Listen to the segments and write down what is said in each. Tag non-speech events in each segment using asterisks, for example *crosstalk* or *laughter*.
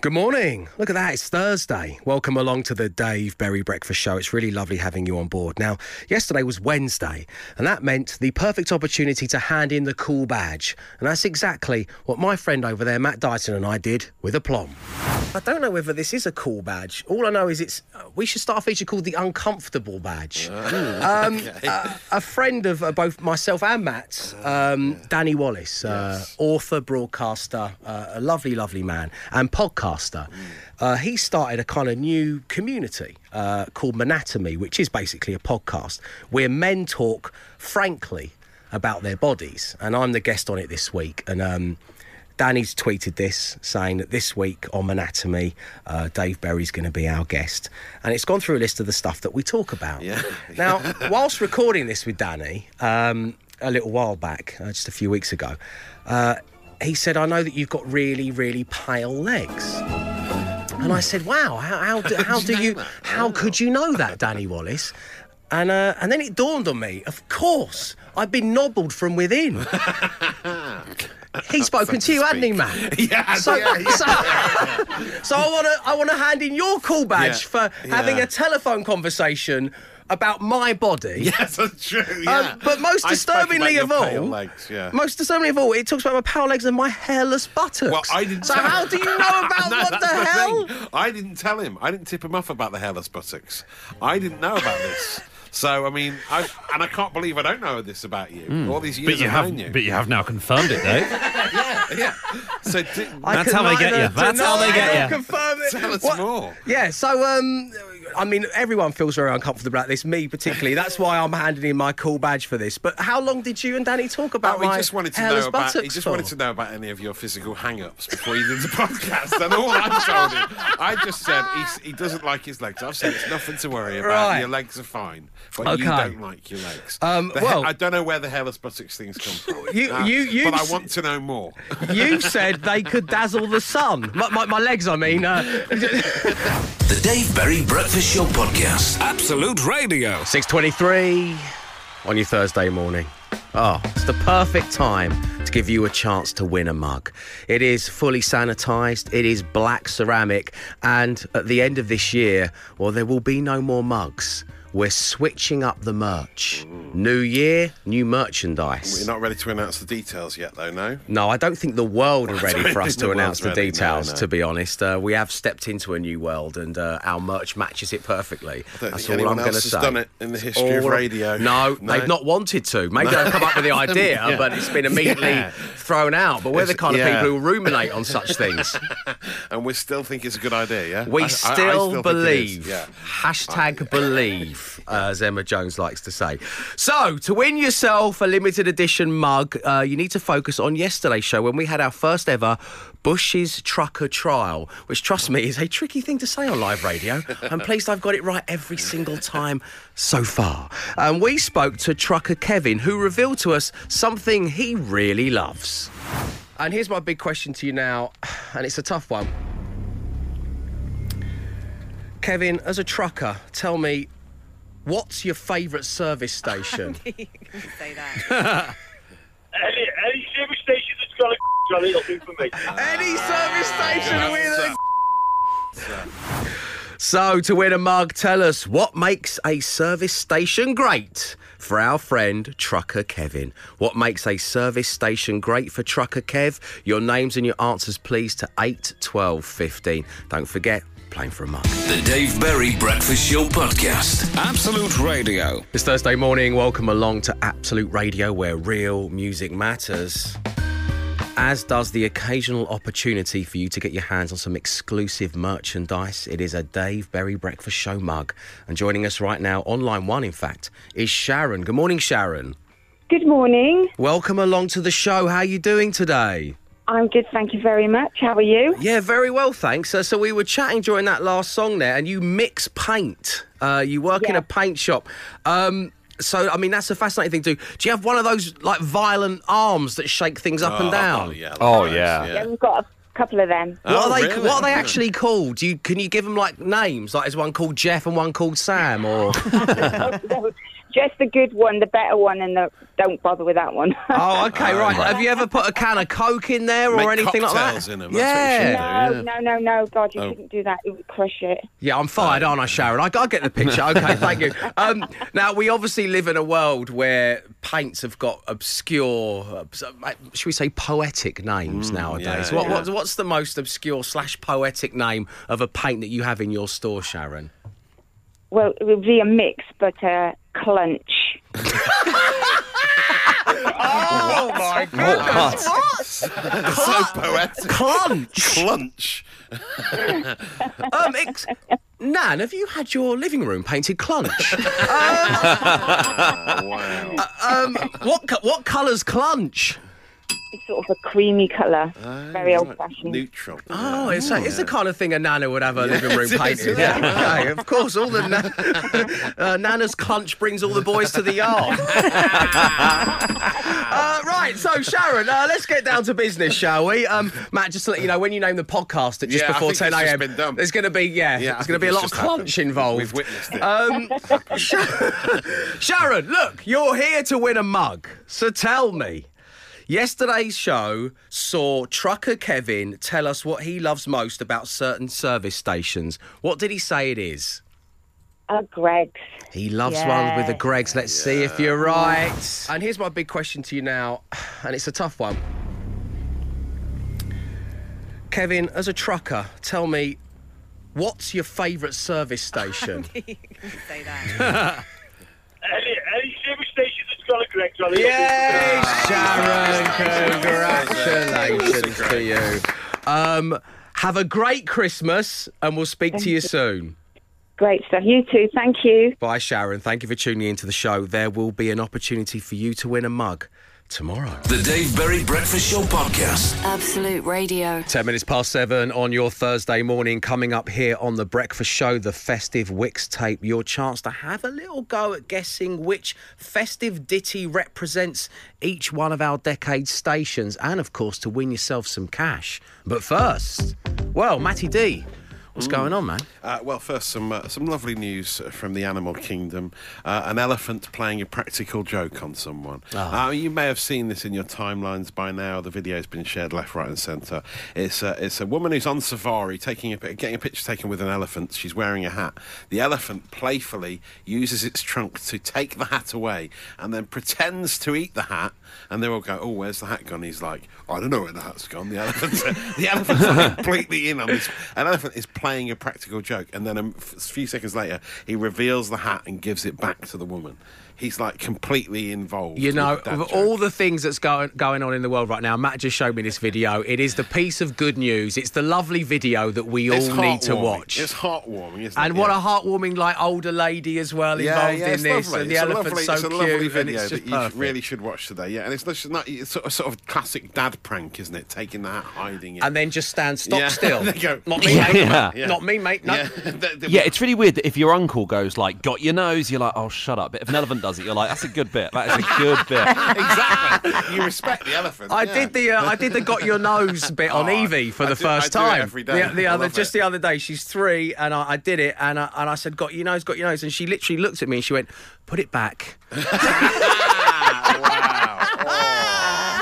Good morning. Look at that. It's Thursday. Welcome along to the Dave Berry Breakfast Show. It's really lovely having you on board. Now, yesterday was Wednesday, and that meant the perfect opportunity to hand in the cool badge. And that's exactly what my friend over there, Matt Dyson, and I did with aplomb. I don't know whether this is a cool badge. All I know is it's. Uh, we should start a feature called the Uncomfortable Badge. um, *laughs* uh, a friend of uh, both myself and Matt, um, Danny Wallace, uh, author, broadcaster, uh, a lovely, lovely man, and podcaster. Uh, he started a kind of new community uh, called Monatomy, which is basically a podcast where men talk frankly about their bodies. And I'm the guest on it this week. And um, Danny's tweeted this saying that this week on Monatomy, uh, Dave Berry's going to be our guest. And it's gone through a list of the stuff that we talk about. Yeah. *laughs* Now, whilst recording this with Danny um, a little while back, uh, just a few weeks ago, uh, he said, I know that you've got really, really pale legs. And I said, "Wow, how how *laughs* do, how do you know you that? how could you know that, Danny Wallace?" And uh, and then it dawned on me. Of course, I've been nobbled from within. He's spoken *laughs* to you, hadn't he, man? *laughs* Yeah, So, yeah, yeah. so, so I want to I want to hand in your call badge for having a telephone conversation about my body. *laughs* Yes, that's true. Yeah. Um, but most I disturbingly of all, legs, yeah. most disturbingly of all, it talks about my pale legs and my hairless buttocks. Well, I didn't. So tell how do you know *laughs* about No, what the that's hell? thing. I didn't tell him. I didn't tip him off about the hairless buttocks. I didn't know about this. So I mean, I, and I can't believe I don't know this about you. All these years But you I've have, known you. but you have now confirmed it, Dave. *laughs* yeah, yeah. So d- I That's how they get you. That's how they get you. Confirm it. Tell us What- more. Yeah, so um, I mean, everyone feels very uncomfortable about this. Me particularly. That's why I'm handing in my cool badge for this. But how long did you and Danny talk about Oh, he my just wanted to know about. He just for? wanted to know about any of your physical hang-ups before you did the *laughs* podcast. And all I told him, I just said he's, he doesn't like his legs. I've said it's nothing to worry about. Right. Your legs are fine, but you don't like your legs. Um, well- I don't know where the hairless buttocks things come from. *laughs* You- Uh, you- you but I want to know more. You said they could dazzle the sun. My, my, my legs, I mean. Uh, *laughs* The Dave Berry Breakfast Show Podcast. Absolute Radio. 6.23 on your Thursday morning. Oh, it's the perfect time to give you a chance to win a mug. It is fully sanitised, it is black ceramic, and at the end of this year, well, there will be no more mugs. We're switching up the merch. New year, new merchandise. We're not ready to announce the details yet, though, no? No, I don't think the world are ready for us to the announce the ready, details, no. to be honest. Uh, we have stepped into a new world and uh, our merch matches it perfectly. That's all I'm going to say. done it in the history of radio. No, No. they've not wanted to. Maybe they've come up with the *laughs* idea, Yeah. but it's been immediately Yeah. thrown out. But we're the It's- kind of yeah. people who ruminate on such *laughs* things. And we still think it's a good idea, yeah? We I- I- I still, it is, believe. Hashtag as Emma Jones likes to say. So, to win yourself a limited edition mug, uh, you need to focus on yesterday's show when we had our first ever Bush's Trucker Trial, which, trust me, is a tricky thing to say on live radio. I'm pleased I've got it right every single time so far. And we spoke to Trucker Kevin, who revealed to us something he really loves. And here's my big question to you now, and it's a tough one. Kevin, as a trucker, tell me, what's your favourite service *laughs* station? say that. *laughs* Any, any service station that's got a on it will do for me. Any service station Yeah, with so- a. *laughs* So, to win a mug, tell us what makes a service station great for our friend Trucker Kevin. What makes a service station great for Trucker Kev? Your names and your answers, please, to 8 12 15. Don't forget, playing for a mug. The Dave Berry Breakfast Show Podcast. Absolute Radio. It's Thursday morning. Welcome along to Absolute Radio, where real music matters. As does the occasional opportunity for you to get your hands on some exclusive merchandise. It is a Dave Berry Breakfast Show mug. And joining us right now, on line one, in fact, is Sharon. Good morning, Sharon. Good morning. Welcome along to the show. How are you doing today? I'm good, thank you very much. How are you? Yeah, very well, thanks. Uh, so we were chatting during that last song there, and you mix paint. Uh, you work in a paint shop. Um, so, I mean, that's a fascinating thing to do. Do you have one of those like violent arms that shake things up and down? Oh, yeah. Oh, nice, yeah. Yeah, we've got a couple of them. What Oh, are they? really? What are they actually called? Do you can you give them like names? Like is one called Jeff and one called Sam, or *laughs* *laughs* no, just the good one, the better one, and the don't bother with that one. *laughs* Oh, okay, right. Have you ever put a can of Coke in there or Make anything like that? cocktails in 'em, that's what you should yeah. do. no, no, no, no, God, you Oh. shouldn't do that. It would crush it. Yeah, I'm fired, aren't I, Sharon? I, I get the picture. *laughs* Okay, thank you. Um, now, we obviously live in a world where paints have got obscure, uh, uh, should we say poetic names nowadays. yeah, what, yeah. What, what's the most obscure slash poetic name of a paint that you have in your store, Sharon? Well, it would be a mix, but uh, clunch. Oh, my What? so poetic. Clunch! Clunch. um, ex- Nan, have you had your living room painted clunch? Oh, *laughs* wow. um, what co- what colour's clunch? It's sort of a creamy colour, very old-fashioned. Neutral. Oh, it's, it's the kind of thing a nana would have her living room *laughs* it is, painted. yeah. Yeah, okay, of course. All the na- *laughs* uh, nana's clunch brings all the boys to the yard. *laughs* uh, right, so Sharon, uh, let's get down to business, shall we? Um, Matt, just to let you know, when you name the podcast at just Yeah, before think 10 it's a.m., there's going to be yeah, Yeah, there's going to be a lot of just clunch happened. involved. We've witnessed it. Um, Sharon, Sharon, look, you're here to win a mug. So tell me. Yesterday's show saw Trucker Kevin tell us what he loves most about certain service stations. What did he say it is? Uh, Greggs. He loves one with the Greggs. Let's see if you're right. And here's my big question to you now, *sighs* and it's a tough one. Kevin, as a trucker, tell me, what's your favourite service *laughs* station? You can say that. *laughs* Any, any service station that's got a Greggs on. Yay, Sharon! Congratulations to you. Um, have a great Christmas, and we'll speak to you soon. Great stuff. You too. Thank you. Bye, Sharon. Thank you for tuning into the show. There will be an opportunity for you to win a mug tomorrow. The Dave Berry Breakfast Show Podcast. Absolute Radio. 10 minutes past seven on your Thursday morning. Coming up here on The Breakfast Show, the festive Wickes tape. Your chance to have a little go at guessing which festive ditty represents each one of our decade stations. And, of course, to win yourself some cash. But first, well, Matty D, what's going on, man? Uh, well, first, some uh, some lovely news from the animal kingdom. Uh, an elephant playing a practical joke on someone. Uh, you may have seen this in your timelines by now. The video's been shared left, right, and centre. It's a, it's a woman who's on safari, taking a getting a picture taken with an elephant. She's wearing a hat. The elephant playfully uses its trunk to take the hat away, and then pretends to eat the hat. And they all go, "Oh, where's the hat gone?" He's like, "I don't know where the hat's gone." The elephant's *laughs* the elephant's *laughs* completely in on this. An elephant is playing a practical joke, and then a few seconds later, he reveals the hat and gives it back to the woman. He's like completely involved. You know, of joke. all the things that's going going on in the world right now, Matt just showed me this video. It is the piece of good news. It's the lovely video that we It's all need to watch. It's heartwarming, isn't And it? And what Yeah. a heartwarming, like older lady as well involved in this, lovely. and the it's elephant's a lovely, so it's a cute, lovely and video it's that you perfect. really should watch today. Yeah, and it's just not it's sort of, sort of classic dad prank, isn't it? Taking that, hiding it, And then just stand stock Yeah. still. *laughs* There go. Not me, Yeah, mate. yeah. Yeah. Not me, mate. No. yeah, *laughs* the- the- Yeah, it's really weird that if your uncle goes like, "Got your nose," you're like, "Oh, shut up." But if an elephant does it, you're like, "That's a good bit. That is a good bit." *laughs* exactly. You respect the elephant. I yeah. did the uh, I did the got your nose bit on *laughs* Oh, Evie for I the do- I first do it time. every day. The, the other just it. the other day, she's three, and I, I did it, and I, and I said, "Got your nose, got your nose," and she literally looked at me and she went, "Put it back." *laughs*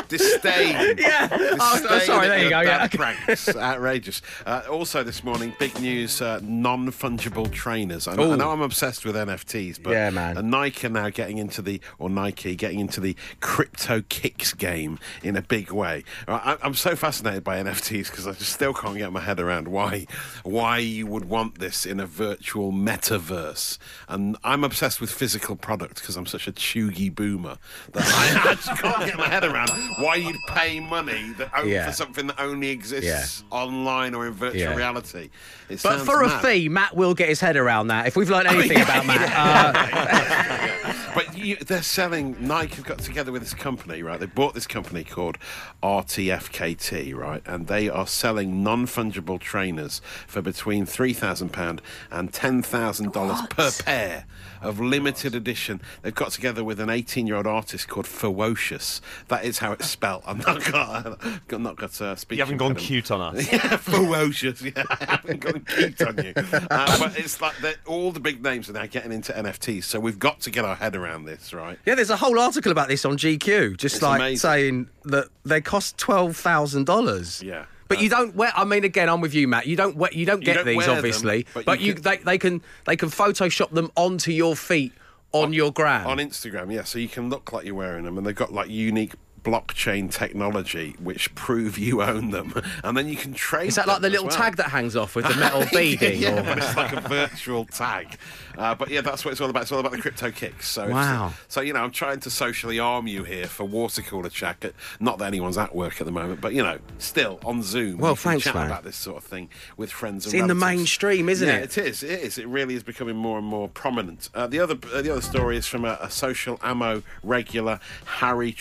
Disdain. *laughs* Yeah. Oh, sorry. There you go. Yeah. pranks. Outrageous. Uh, also, this morning, big news: uh, non-fungible trainers. I know, I know I'm obsessed with NFTs, but Yeah, man. uh, Nike are now getting into the or Nike getting into the crypto kicks game in a big way. I, I'm so fascinated by NFTs because I just still can't get my head around why why you would want this in a virtual metaverse. And I'm obsessed with physical product because I'm such a chuggy boomer that I, I just can't get my head around why you'd pay money that Yeah. for something that only exists online or in virtual Yeah. reality. It But for a fee, Matt will get his head around that. If we've learned *laughs* anything about Matt, *laughs* uh, *laughs* But you, they're selling. Nike have got together with this company, right? They bought this company called RTFKT, right? And they are selling non-fungible trainers for between three thousand pound and ten thousand dollars per pair of limited edition. They've got together with an eighteen-year-old artist called Fewocious. That is how it's spelt. I'm not got, got not got uh, speech. You haven't gone cute on us. *laughs* Yeah, ferocious. Yeah, *laughs* I haven't gone cute on you. Uh, but it's like that all the big names are now getting into NFTs, so we've got to get our head around around this, right? Yeah, there's a whole article about this on GQ, just It's like amazing. saying that they cost twelve thousand dollars. Yeah. But you don't wear. I mean, again, I'm with you, Matt. You don't wear. You don't get don't these, wear them, obviously. but but you you, can- they, they can they can Photoshop them onto your feet on your gram. On Instagram, yeah, so you can look like you're wearing them, and they've got like unique blockchain technology which prove you own them, *laughs* and then you can trade. Is that like the little well. tag that hangs off with the *laughs* metal beading? yeah, or... it's like a virtual tag. Uh, but yeah, that's what it's all about. It's all about the crypto kicks. So, Wow. so you know, I'm trying to socially arm you here for water cooler chat. Not that anyone's at work at the moment, but you know, still on Zoom. Well, thanks, chat man. about this sort of thing with friends. It's in the mainstream, isn't yeah, it? it is. It is. It really is becoming more and more prominent. Uh, the other, uh, the other story is from a, a social ammo regular, Harry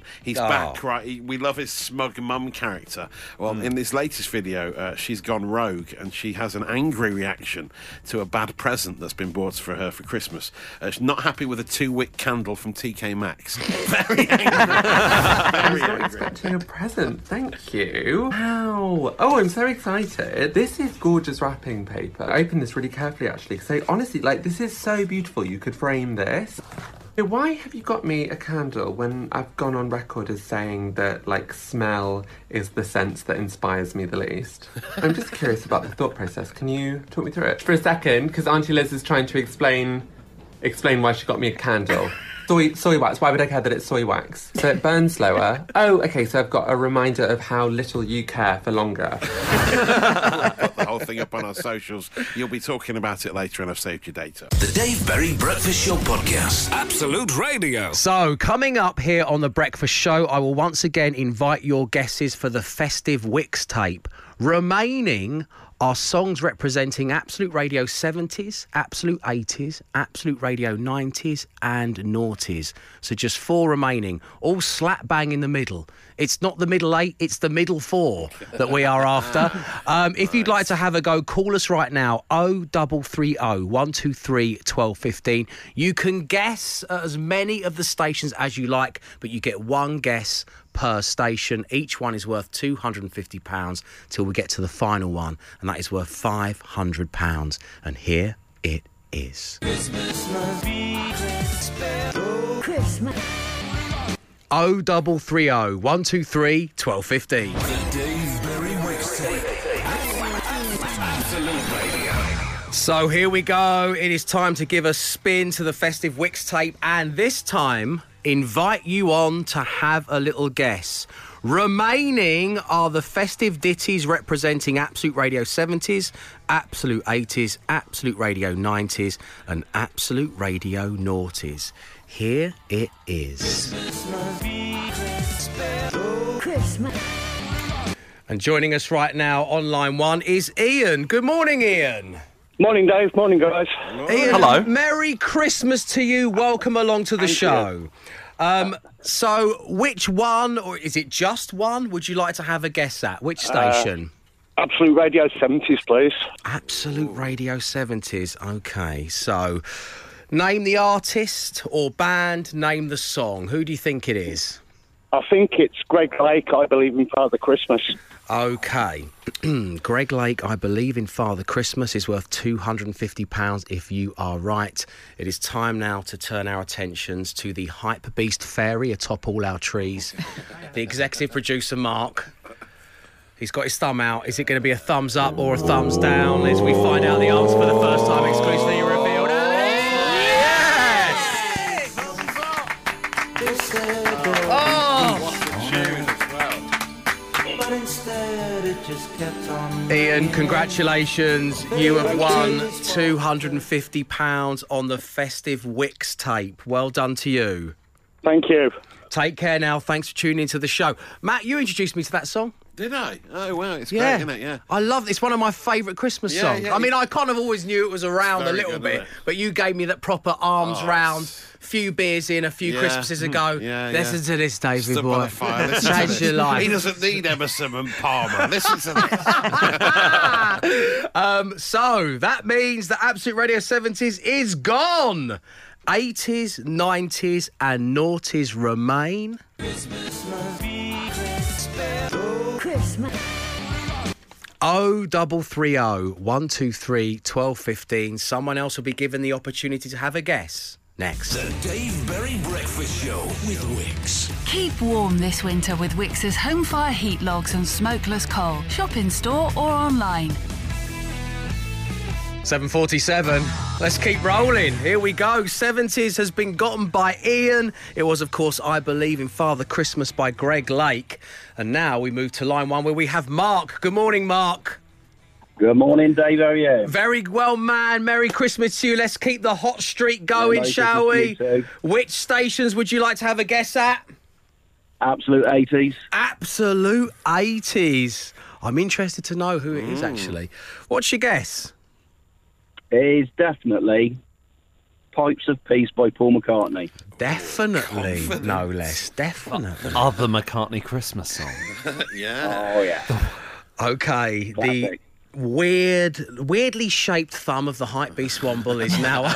Trevaldwyn. He's Oh. back, right? He, we love his smug mum character. Well, in this latest video, uh, she's gone rogue and she has an angry reaction to a bad present that's been bought for her for Christmas. Uh, she's not happy with a two-wick candle from TK Maxx. *laughs* *laughs* Very angry. I Very was not angry. expecting a present. Thank you. Wow. Oh, I'm so excited. This is gorgeous wrapping paper. I opened this really carefully, actually. So honestly, like this is so beautiful. You could frame this. Why have you got me a candle when I've gone on record as saying that like smell is the sense that inspires me the least? *laughs* I'm just curious about the thought process. Can you talk me through it for a second? Because Auntie Liz is trying to explain explain why she got me a candle. Soy, soy wax. Why would I care that it's soy wax? So it burns slower. Oh, okay. So I've got a reminder of how little you care for longer. *laughs* Put the whole thing up on our socials. You'll be talking about it later, and I've saved your data. The Dave Berry Breakfast Show Podcast. Absolute Radio. So, coming up here on The Breakfast Show, I will once again invite your guesses for the festive Wickes tape. Remaining are songs representing Absolute Radio 70s, Absolute 80s, Absolute Radio 90s, and noughties. So, just four remaining, all slap bang in the middle. It's not the middle eight, it's the middle four that we are after. *laughs* Um, if you'd like to have a go, call us right now 0330 123 1215. You can guess as many of the stations as you like, but you get one guess per station. Each one is worth £250 till we get to the final one, and that is worth £500. And here it is. O oh double three O one two three twelve fifteen. The Dave Berry Wickes Tape. Absolute Radio. So here we go. It is time to give a spin to the festive Wickes tape, and this time invite you on to have a little guess. Remaining are the festive ditties representing Absolute Radio 70s, Absolute 80s, Absolute Radio 90s, and Absolute Radio noughties. Here it is. Christmas. And joining us right now on line one is Ian. Good morning, Ian. Morning, Dave. Morning, guys. Ian, Hello. Merry Christmas to you. Welcome along to the show. Um, so, which one, or is it just one? Would you like to have a guess at which station? Absolute Radio 70s, please. Absolute Radio 70s. Okay, so name the artist or band, name the song. Who do you think it is? I think it's Greg Lake, I believe in Father Christmas. Okay. *clears throat* Greg Lake, I believe in Father Christmas, is worth £250 if you are right. It is time now to turn our attentions to the hype beast fairy atop all our trees. *laughs* the executive producer, Mark. He's got his thumb out. Is it going to be a thumbs up or a thumbs down as we find out the answer for the first time exclusively Ian, congratulations. You have won £250 on the festive Wickes tape. Well done to you. Thank you. Take care now. Thanks for tuning into the show. Matt, you introduced me to that song. Did I? Oh wow, it's yeah. great, isn't it? Yeah. I love it's one of my favourite Christmas yeah, songs. Yeah, I mean, I kind of always knew it was around a little good, bit, but you gave me that proper arms oh, round, it's... few beers in, a few Christmases hmm. ago. Yeah, Listen to this, David Stood boy. *laughs* Change your life. He doesn't need Emerson and Palmer. Listen to this. *laughs* um, so that means that Absolute Radio Seventies is gone. 80s, 90s, and noughties remain. Christmas, 0330 123 1215. Someone else will be given the opportunity to have a guess next. The Dave Berry Breakfast Show with Wickes. Keep warm this winter with Wickes's home fire heat logs and smokeless coal. Shop in store or online. 747. Let's keep rolling. Here we go. 70s has been gotten by Ian. It was, of course, I Believe in Father Christmas by Greg Lake. And now we move to line one where we have Mark. Good morning, Mark. Good morning, Dave. How are you? Very well, man. Merry Christmas to you. Let's keep the hot streak going, shall we? to you too. Which stations would you like to have a guess at? Absolute 80s. Absolute 80s. I'm interested to know who it is, mm. actually. What's your guess? Is definitely Pipes of Peace by Paul McCartney. Definitely, no less. Definitely. Other McCartney Christmas song. *laughs* Yeah. Oh, yeah. Okay, the weird, weirdly shaped thumb of the hype beast Womble is now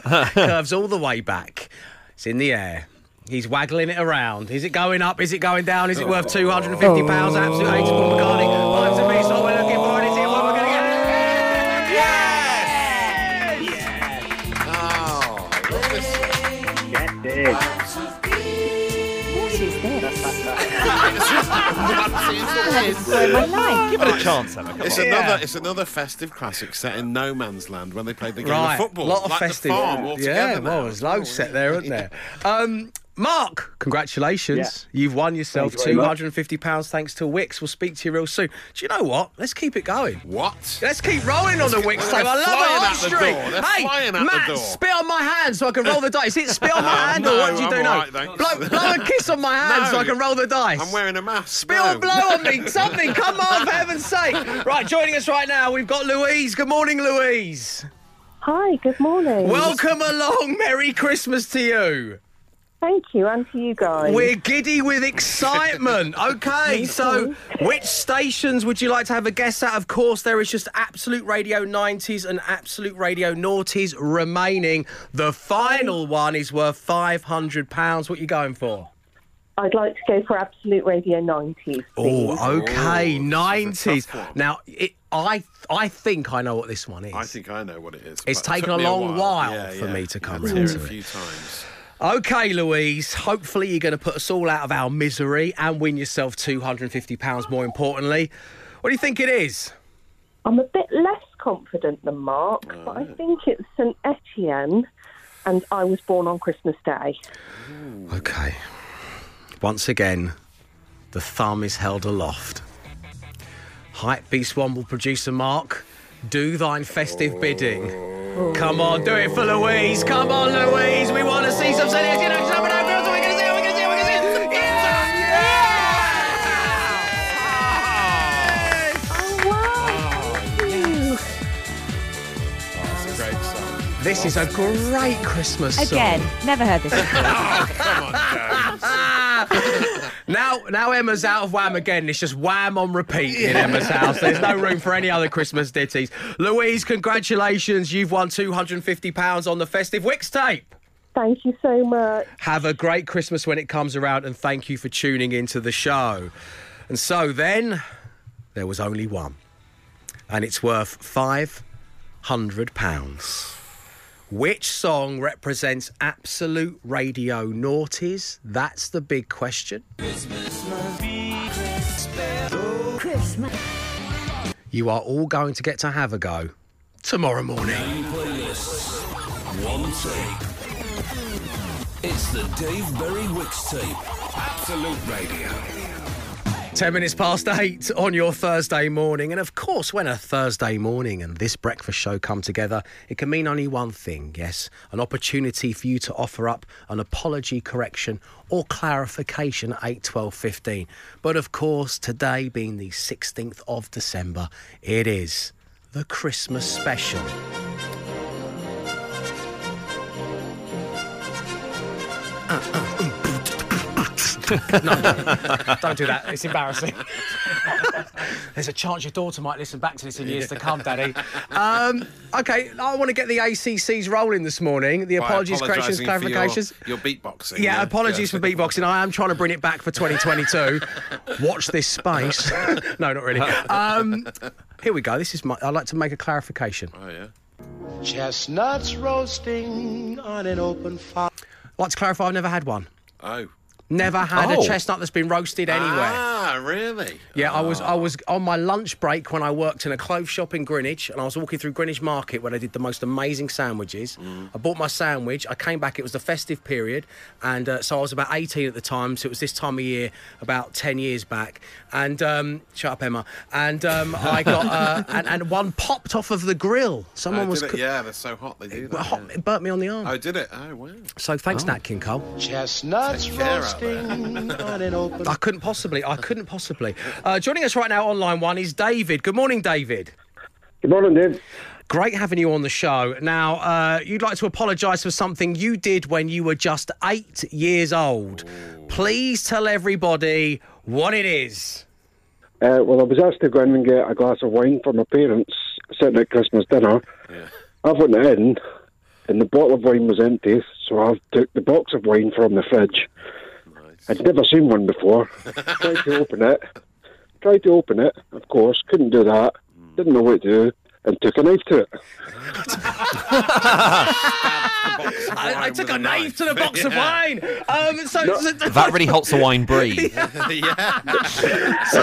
*laughs* *laughs* curves all the way back. It's in the air. He's waggling it around. Is it going up? Is it going down? Is it worth oh. two hundred and fifty pounds? Absolute eight Paul McCartney. Oh. Give it a chance, Emma. Come It's on. another, it's another festive classic set in no man's land when they played the game Right, of football. lot of like festive. The farm all yeah, together well, now. there's loads set there, there, isn't there? *laughs* Um, Mark, congratulations. You've won yourself you £250 thanks to Wickes. We'll speak to you real soon. Do you know what? Let's keep it going. What? Let's keep rolling on the Wickes they're. I love flying a hot out the door. Hey, flying out the Matt, door. spit on my hand so I can roll the dice. Is it spit on my *laughs* hand no, or what do you I'm do all now? right, blow, blow a kiss on my hand No. so I can roll the dice. I'm wearing a mask. Spit no. or blow on me, something. Come on, for heaven's sake. Right, joining us right now, we've got Louise. Good morning, Louise. Hi, good morning. Welcome along. Merry Christmas to you. Thank you, and to you guys. We're giddy with excitement. *laughs* Okay, so which stations would you like to have a guess at? Of course, there is just Absolute Radio 90s and Absolute Radio Noughties remaining. The final one is worth £500. What are you going for? I'd like to go for Absolute Radio 90s. please. Oh, okay, Oh, this is a 90s. Now, it, I I think I know what this one is. I think I know what it is. It's but it taken took a me long while Yeah, for yeah. me to come Had hear round it to a it. few times. Okay, Louise. Hopefully, you're going to put us all out of our misery and win yourself £250 more importantly. What do you think it is? I'm a bit less confident than Mark, but I oh. think it's St Etienne, and I was born on Christmas Day. Okay. Once again, the thumb is held aloft. Hype Beast One will producer Mark. Do thine festive oh. bidding. Come on, do it for Louise. Come on, Louise. We want to see some St. Etienne action. Up and down, girls. We're going to see it. We're going to see it. We're going to see it. Yeah! Oh, wow! Thank you. Great song. This is a great Christmas song. Again, never heard this before. *laughs* Oh, come on, Jones. Now, now Emma's out of Wham again. It's just Wham on repeat in Emma's house. There's no room for any other Christmas ditties. Louise, congratulations. You've won £250 on the festive Wickes tape. Thank you so much. Have a great Christmas when it comes around, and thank you for tuning into the show. And so then, there was only one, and it's worth £500. Which song represents absolute radio naughties? That's the big question. You are all going to get to have a go tomorrow morning. One. It's the Dave Berry Wickes tape. Absolute Radio. 10 minutes past eight on your Thursday morning. And of course, when a Thursday morning and this breakfast show come together, it can mean only one thing yes, an opportunity for you to offer up an apology, correction, or clarification at 8, 12, 15. But of course, today being the 16th of December, it is the Christmas special. No, don't, don't do that. It's embarrassing. *laughs* There's a chance your daughter might listen back to this in years to come, Daddy. Um, okay, I want to get the ACCs rolling this morning. The apologies, corrections, clarifications. Your, your beatboxing. Yeah, apologies Yes. for beatboxing. I am trying to bring it back for 2022. Watch this space. *laughs* no, not really. Um, here we go. This is my. I'd like to make a clarification. Oh, yeah. Chestnuts roasting on an open fire. I'd like to clarify, I've never had one. Oh. Never had Oh. a chestnut that's been roasted anywhere. Ah, really? Yeah, I was I was on my lunch break when I worked in a clothes shop in Greenwich, and I was walking through Greenwich Market where they did the most amazing sandwiches. I bought my sandwich. I came back. It was the festive period, and uh, so I was about 18 at the time. So it was this time of year, about 10 years back. And um, shut up, Emma. And um, *laughs* I got uh, and, and one popped off of the grill. Someone Oh, was did it? cook- Yeah, they're so hot they do that. hot, yeah. it burnt me on the arm. Oh, did it? Oh, wow. So thanks, Nat King Cole. Chestnuts Take care out there. I couldn't possibly. I couldn't possibly. Uh, joining us right now on line one is David. Good morning, David. Good morning, Dave. Great having you on the show. Now, uh, you'd like to apologise for something you did when you were just eight years old. Please tell everybody what it is. Uh, well, I was asked to go in and get a glass of wine for my parents sitting at Christmas dinner. I went in, and the bottle of wine was empty, so I took the box of wine from the fridge. I'd never seen one before. Tried to open it. Tried to open it, of course. Couldn't do that. Didn't know what to do, and took a knife to it. *laughs* I, I took a knife to the box of wine. Um, so, so, That really helps the wine breathe. *laughs* *laughs* so,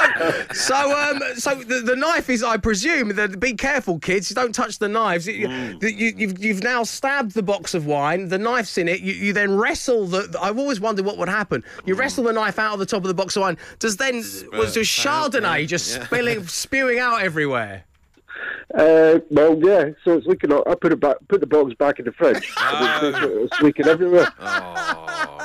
so, um, so the, the knife is, I presume, that be careful, kids. Don't touch the knives. You, you, you've, you've now stabbed the box of wine. The knife's in it. You, you then wrestle the. I've always wondered what would happen. You wrestle the knife out of the top of the box of wine. Does then was just out, Chardonnay yeah. just Yeah. spilling, spewing out everywhere? Uh, well, yeah. So it's leaking. out. I put it back. Put the box back in the fridge. *laughs* it's leaking everywhere. *laughs*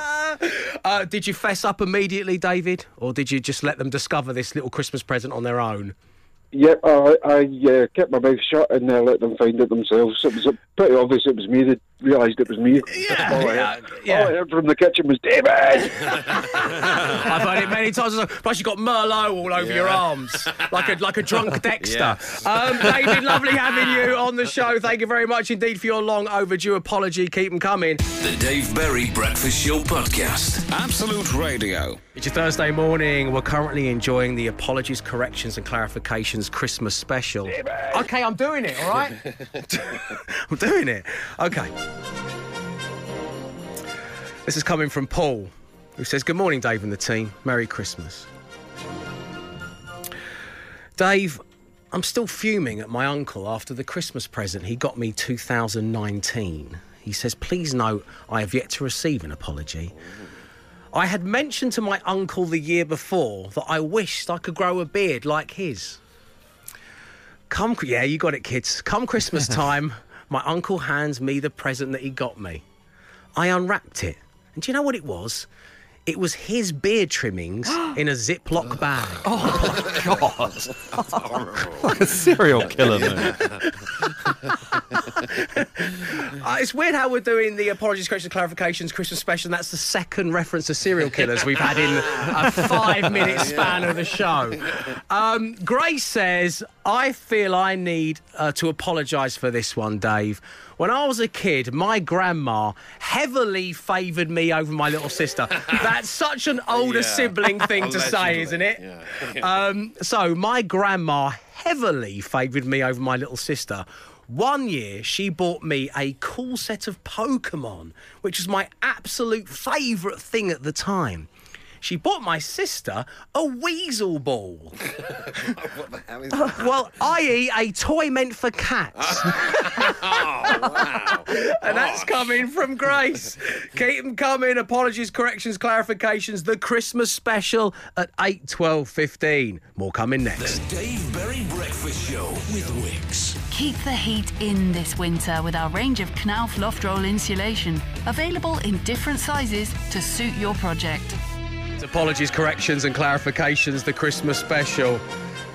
Uh, did you fess up immediately, David, or did you just let them discover this little Christmas present on their own? Yep, I, I uh, kept my mouth shut and uh, let them find it themselves. It was uh, pretty obvious it was me. They realised it was me. Yeah, all, I yeah, heard, yeah. all I heard from the kitchen was David. *laughs* I've heard it many times. Plus, you've got Merlot all over your arms, like a like a drunk *laughs* Dexter. Um, David, lovely having you on the show. Thank you very much indeed for your long overdue apology. Keep them coming. The Dave Berry Breakfast Show Podcast. Absolute Radio. It's your Thursday morning. We're currently enjoying the apologies, corrections, and clarifications Christmas special. Okay, I'm doing it. All right, *laughs* I'm doing it. Okay. This is coming from Paul, who says, "Good morning, Dave and the team. Merry Christmas." Dave, I'm still fuming at my uncle after the Christmas present he got me 2019. He says, "Please note, I have yet to receive an apology." I had mentioned to my uncle the year before that I wished I could grow a beard like his. Come, yeah, you got it, kids. Come Christmas *laughs* time, my uncle hands me the present that he got me. I unwrapped it, and do you know what it was? It was his beard trimmings *gasps* in a Ziploc bag. *gasps* Oh, God. *laughs* like a serial killer, man. *laughs* Uh, it's weird how we're doing the apologies, corrections, clarifications Christmas special. And that's the second reference to serial killers we've had in a five-minute *laughs* span of the show. Um, Grace says, "I feel I need uh, to apologise for this one, Dave. When I was a kid, my grandma heavily favoured me over my little sister. *laughs* That's such an older Yeah. sibling thing to say, isn't it? Yeah. *laughs* Um, so my grandma heavily favoured me over my little sister. One year, she bought me a cool set of Pokemon, which was my absolute favourite thing at the time. She bought my sister a Weasel Ball. *laughs* what the hell is uh, that? well, i.e., a toy meant for cats. *laughs* Oh, wow. and that's coming from Grace. Keep them coming. Apologies, corrections, clarifications. The Christmas special at 8, 12, 15. More coming next. The Dave Berry Breakfast Show with Wickes. Keep the heat in this winter with our range of Knauf loft roll insulation, available in different sizes to suit your project. Apologies, corrections, and clarifications. The Christmas special.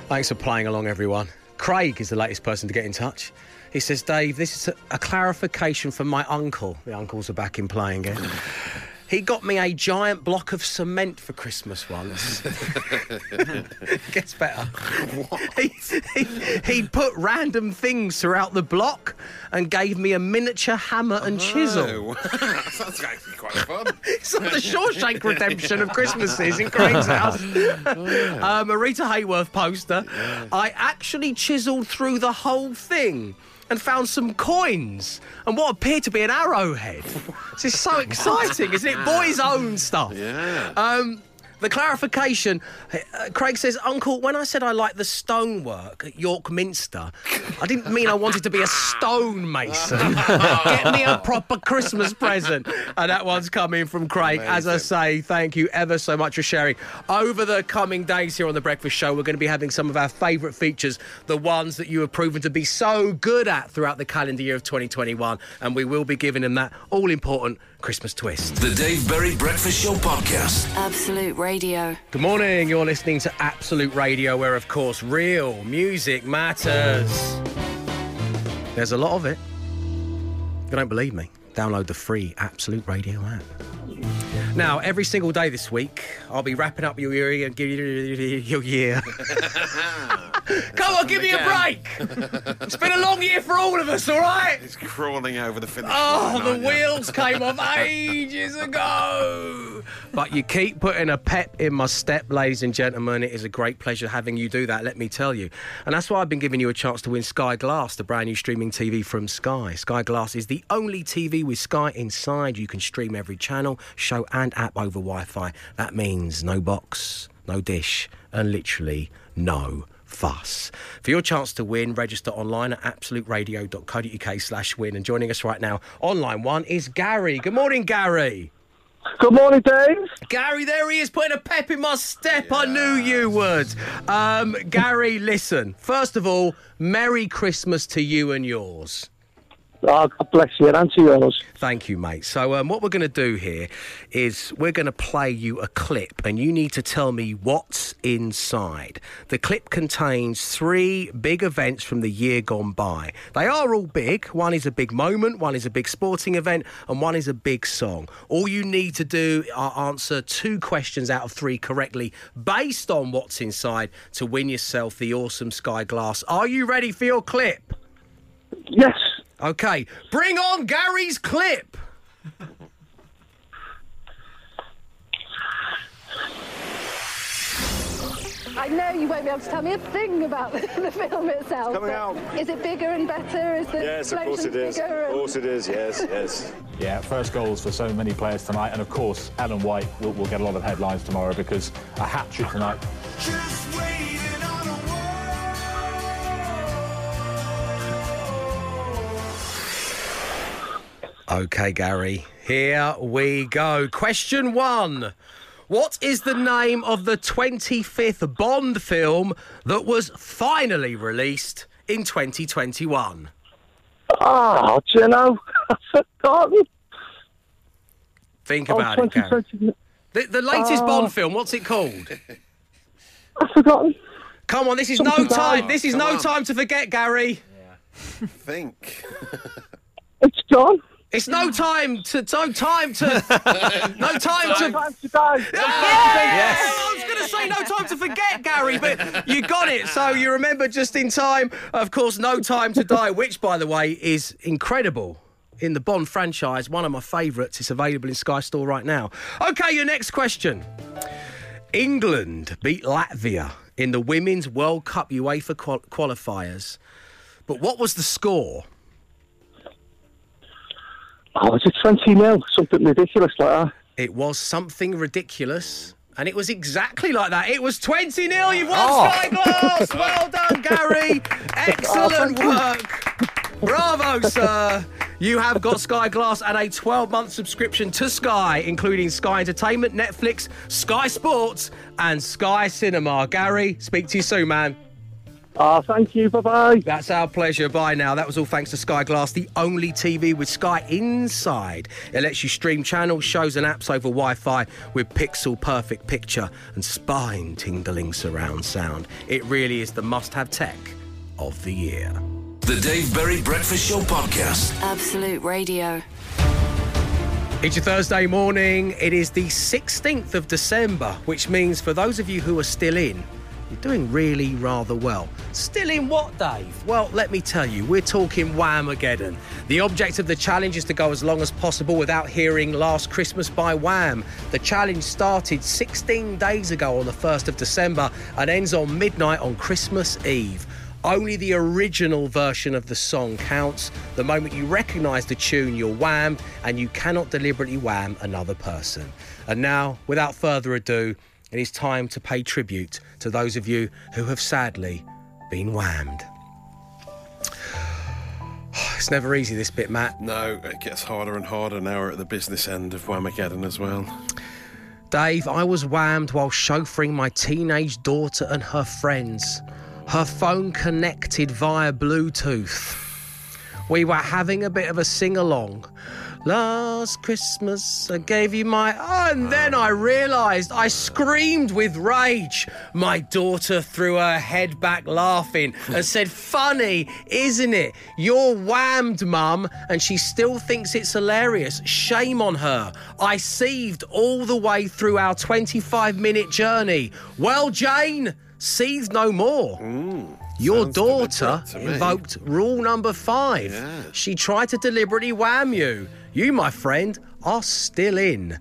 Thanks for playing along, everyone. Craig is the latest person to get in touch. He says, Dave, this is a, a clarification from my uncle. The uncles are back in playing again. He got me a giant block of cement for Christmas once. *laughs* Gets better. *laughs* He, he, he put random things throughout the block and gave me a miniature hammer and chisel. *laughs* Oh, that sounds actually quite fun. it's like the Shawshank Redemption of Christmases in Craig's house. um, a Rita Hayworth poster. I actually chiselled through the whole thing and found some coins and what appeared to be an arrowhead. This is so *laughs* exciting, isn't it? Boys' own stuff. Yeah. Um, the clarification, uh, Craig says, Uncle, when I said I like the stonework at York Minster, I didn't mean I wanted to be a stonemason. *laughs* Get me a proper Christmas present. And that one's coming from Craig. As I say, thank you ever so much for sharing. Over the coming days here on The Breakfast Show, we're going to be having some of our favourite features, the ones that you have proven to be so good at throughout the calendar year of 2021. And we will be giving them that all important Christmas twist. The Dave Berry Breakfast Show Podcast. Absolute Radio. Good morning. You're listening to Absolute Radio, where, of course, real music matters. There's a lot of it. If you don't believe me, download the free Absolute Radio app. Now, every single day this week, I'll be wrapping up your year. and give you Your year. *laughs* Come on, give me a break. It's been a long year for all of us, all right? It's crawling over the finish line. Oh, line. the wheels came off *laughs* ages ago. But you keep putting a pep in my step, ladies and gentlemen. It is a great pleasure having you do that, let me tell you. And that's why I've been giving you a chance to win Sky Glass, the brand new streaming TV from Sky. Sky Glass is the only TV with Sky inside. You can stream every channel, show, and app over Wi Fi. That means no box, no dish, and literally no fuss. For your chance to win, register online at absoluteradio.co.uk slash win. And joining us right now on line one is Gary. Good morning, Gary. Good morning, Dave. Gary, there he is, putting a pep in my step. I knew you would. Um, Gary, listen. First of all, Merry Christmas to you and yours. Oh, God bless you, and to yours. Thank you, mate. So, um, what we're going to do here is we're going to play you a clip, and you need to tell me what's inside. The clip contains three big events from the year gone by. They are all big. One is a big moment, one is a big sporting event, and one is a big song. All you need to do are answer two questions out of three correctly based on what's inside to win yourself the awesome Sky Glass. Are you ready for your clip? Yes. Okay, bring on Gary's clip. I know you won't be able to tell me a thing about the, *laughs* the film itself. coming out. Is it bigger and better? Is the Yes, of course it explosions bigger Of course it is. Yes, yes. *laughs* Yeah, first goals for so many players tonight, and of course, Ellen White will, will get a lot of headlines tomorrow because a hat trick tonight. Okay, Gary, here we go. Question one. What is the name of the 25th Bond film that was finally released in 2021? Oh, ah, do you know? *laughs* I've forgotten. Think Oh, about it, Gary. The, the latest Oh. Bond film, what's it called? *laughs* I've forgotten. Come on, this is Something no time. about- This is Come no on. time to forget, Gary. Think. *laughs* It's gone. It's no time to no time to no *laughs* time to Time to die. Yes. I was going to say no time to forget, Gary, but you got it. So you remember just in time. Of course, No Time to Die, which, by the way, is incredible. In the Bond franchise, one of my favourites. It's available in Sky Store right now. Okay, your next question. England beat Latvia in the Women's World Cup UEFA qual- qualifiers. But what was the score? Oh, it's a 20 mil, something ridiculous like that. It was something ridiculous. And it was exactly like that. It was 20 0. You've won Oh. Sky Glass. Well done, Gary. *laughs* Oh, Excellent work. Bravo, sir. You have got Sky Glass and a 12 month subscription to Sky, including Sky Entertainment, Netflix, Sky Sports, and Sky Cinema. Gary, speak to you soon, man. Oh, thank you. Bye bye. That's our pleasure. Bye now. That was all thanks to Sky Glass, the only TV with Sky inside. It lets you stream channels, shows, and apps over Wi Fi with pixel perfect picture and spine tingling surround sound. It really is the must have tech of the year. The Dave Berry Breakfast Show Podcast. Absolute Radio. It's your Thursday morning. It is the 16th of December, which means for those of you who are still in, You're doing really rather well. Still in what, Dave? Well, let me tell you, we're talking Whamageddon. The object of the challenge is to go as long as possible without hearing Last Christmas by Wham. The challenge started 16 days ago on the 1st of December and ends on midnight on Christmas Eve. Only the original version of the song counts. The moment you recognise the tune, you're wham, and you cannot deliberately wham another person. And now, without further ado, it is time to pay tribute to those of you who have sadly been whammed. *sighs* It's never easy, this bit, Matt. No, it gets harder and harder now we're at the business end of Whamageddon as well. Dave, I was whammed while chauffeuring my teenage daughter and her friends. Her phone connected via Bluetooth. We were having a bit of a sing along. Last Christmas, I gave you my. Oh, and then I realised I screamed with rage. My daughter threw her head back laughing and said, Funny, isn't it? You're whammed, mum. And she still thinks it's hilarious. Shame on her. I seethed all the way through our 25 minute journey. Well, Jane, seethe no more. Your sounds daughter deliberate to me. invoked rule number five. Yeah. She tried to deliberately wham you. You, my friend, are still in.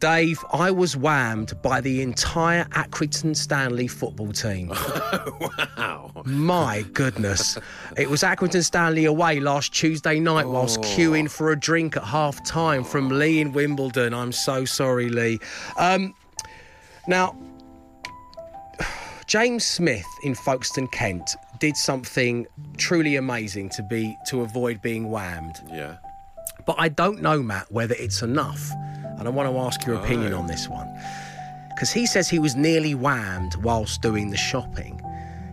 Dave, I was whammed by the entire Accrington Stanley football team. *laughs* wow. My goodness. It was Accrington Stanley away last Tuesday night whilst queuing for a drink at half time from Lee in Wimbledon. I'm so sorry, Lee. Um, now, James Smith in Folkestone, Kent, did something truly amazing to be to avoid being whammed. Yeah. But I don't know, Matt, whether it's enough. And I want to ask your opinion on this one. Because he says he was nearly whammed whilst doing the shopping.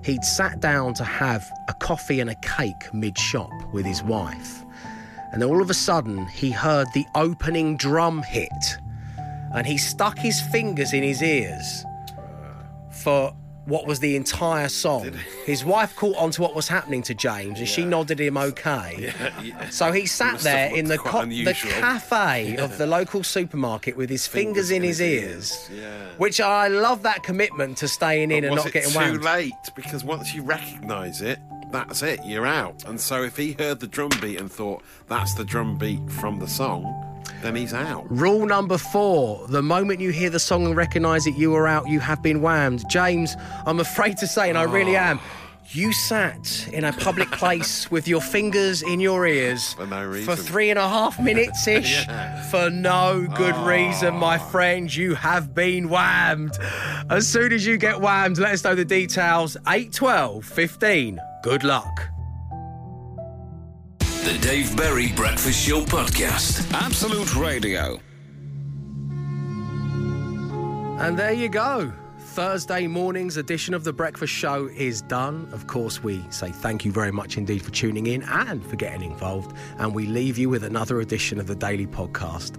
He'd sat down to have a coffee and a cake mid shop with his wife. And then all of a sudden, he heard the opening drum hit. And he stuck his fingers in his ears for what was the entire song. His wife caught on to what was happening to James and she nodded him okay. *laughs* So he sat there in the, co- the cafe of the local supermarket with his fingers, in his, ears. Yeah. Which I love that commitment to staying in But and not getting too whammed. late? Because once you recognise it, that's it. You're out. And so if he heard the drum beat and thought that's the drum beat from the song, then he's out. Rule number four the moment you hear the song and recognise it, you are out, you have been whammed. James, I'm afraid to say, and I really am, ah. you sat in a public *laughs* place with your fingers in your ears For no for three and a half minutes ish *laughs* for no good ah. reason, my friend. You have been whammed. As soon as you get whammed, let us know the details. 8, 12, 15. Good luck. The Dave Berry Breakfast Show Podcast. Absolute Radio. And there you go. Thursday morning's edition of The Breakfast Show is done. Of course, we say thank you very much indeed for tuning in and for getting involved. And we leave you with another edition of the Daily Podcast.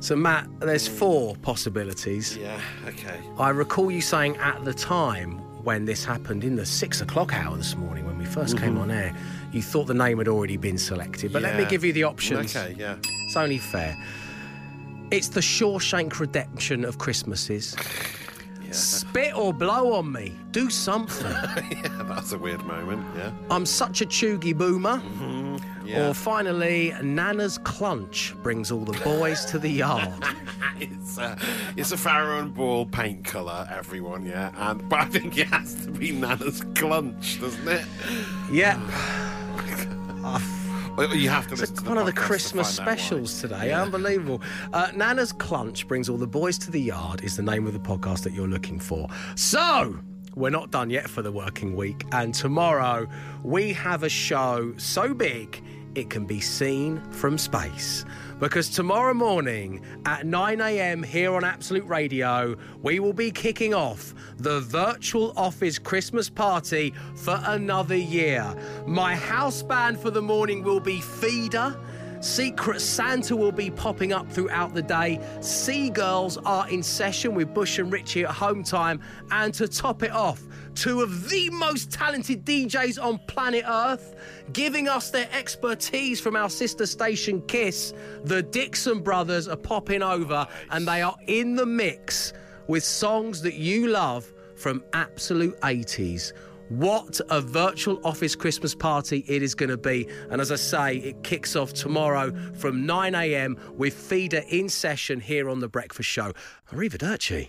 So, Matt, there's four possibilities. Yeah, okay. I recall you saying at the time when this happened in the six o'clock hour this morning when we 1st came Mhm. on air, you thought the name had already been selected. But let me give you the options. Okay, yeah. It's only fair. It's the Shawshank Redemption of Christmases. *sighs* Spit or blow on me. Do something. *laughs* yeah, that's a weird moment, yeah. I'm such a chuggy boomer. Mm-hmm, yeah. Or finally, Nana's Clunch brings all the boys to the yard. *laughs* it's a, it's a Farrow and Ball paint colour, everyone, yeah. And but I think it has to be Nana's clunch, doesn't it? Yep. *sighs* *sighs* Well, You have to It's listen to one of the to Christmas find out why. specials today. Yeah. Unbelievable. Uh, Nana's Clunch brings all the boys to the yard is the name of the podcast that you're looking for. So, we're not done yet for the working week. And tomorrow, we have a show so big it can be seen from space. Because tomorrow morning at 9 a.m. here on Absolute Radio, we will be kicking off the virtual office Christmas party for another year. My house band for the morning will be Feeder. Secret Santa will be popping up throughout the day. Seagirls are in session with Bush and Richie at home time. And to top it off, two of the most talented DJs on planet Earth, giving us their expertise from our sister station Kiss. The Dixon brothers are popping over and they are in the mix with songs that you love from Absolute 80s. What a virtual office Christmas party it is going to be. And as I say, it kicks off tomorrow from 9am with Feeder in session here on The Breakfast Show. Arrivederci.